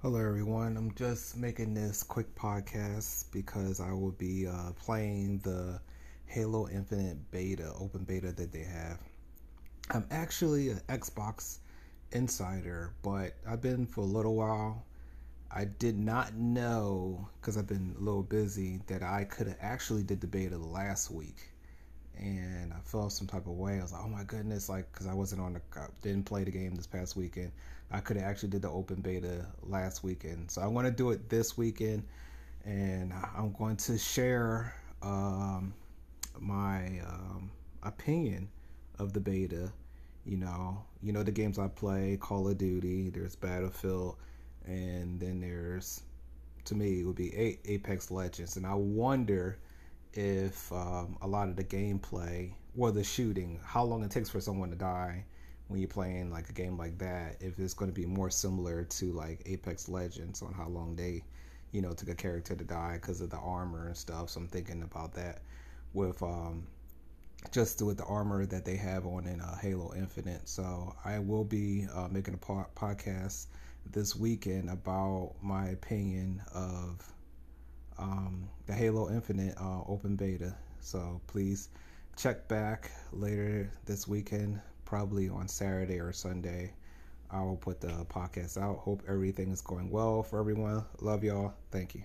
Hello, everyone. I'm just making this quick podcast because I will be uh, playing the Halo Infinite beta, open beta that they have. I'm actually an Xbox insider, but I've been for a little while. I did not know because I've been a little busy that I could have actually did the beta last week, and I felt some type of way. I was like, oh my goodness, like because I wasn't on the, didn't play the game this past weekend. I could have actually did the open beta last weekend. So I'm going to do it this weekend, and I'm going to share um, my um, opinion of the beta. You know, you know the games I play: Call of Duty. There's Battlefield, and then there's, to me, it would be Apex Legends. And I wonder if um, a lot of the gameplay or the shooting, how long it takes for someone to die when you're playing like a game like that if it's going to be more similar to like apex legends on how long they you know took a character to die because of the armor and stuff. So i'm thinking about that with um just with the armor that they have on in uh, halo infinite. So i will be uh, making a po- podcast this weekend about my opinion of um, the halo infinite uh, open beta so please check back later this weekend probably on Saturday or Sunday. I will put the podcast out. Hope everything is going well for everyone. Love y'all. Thank you.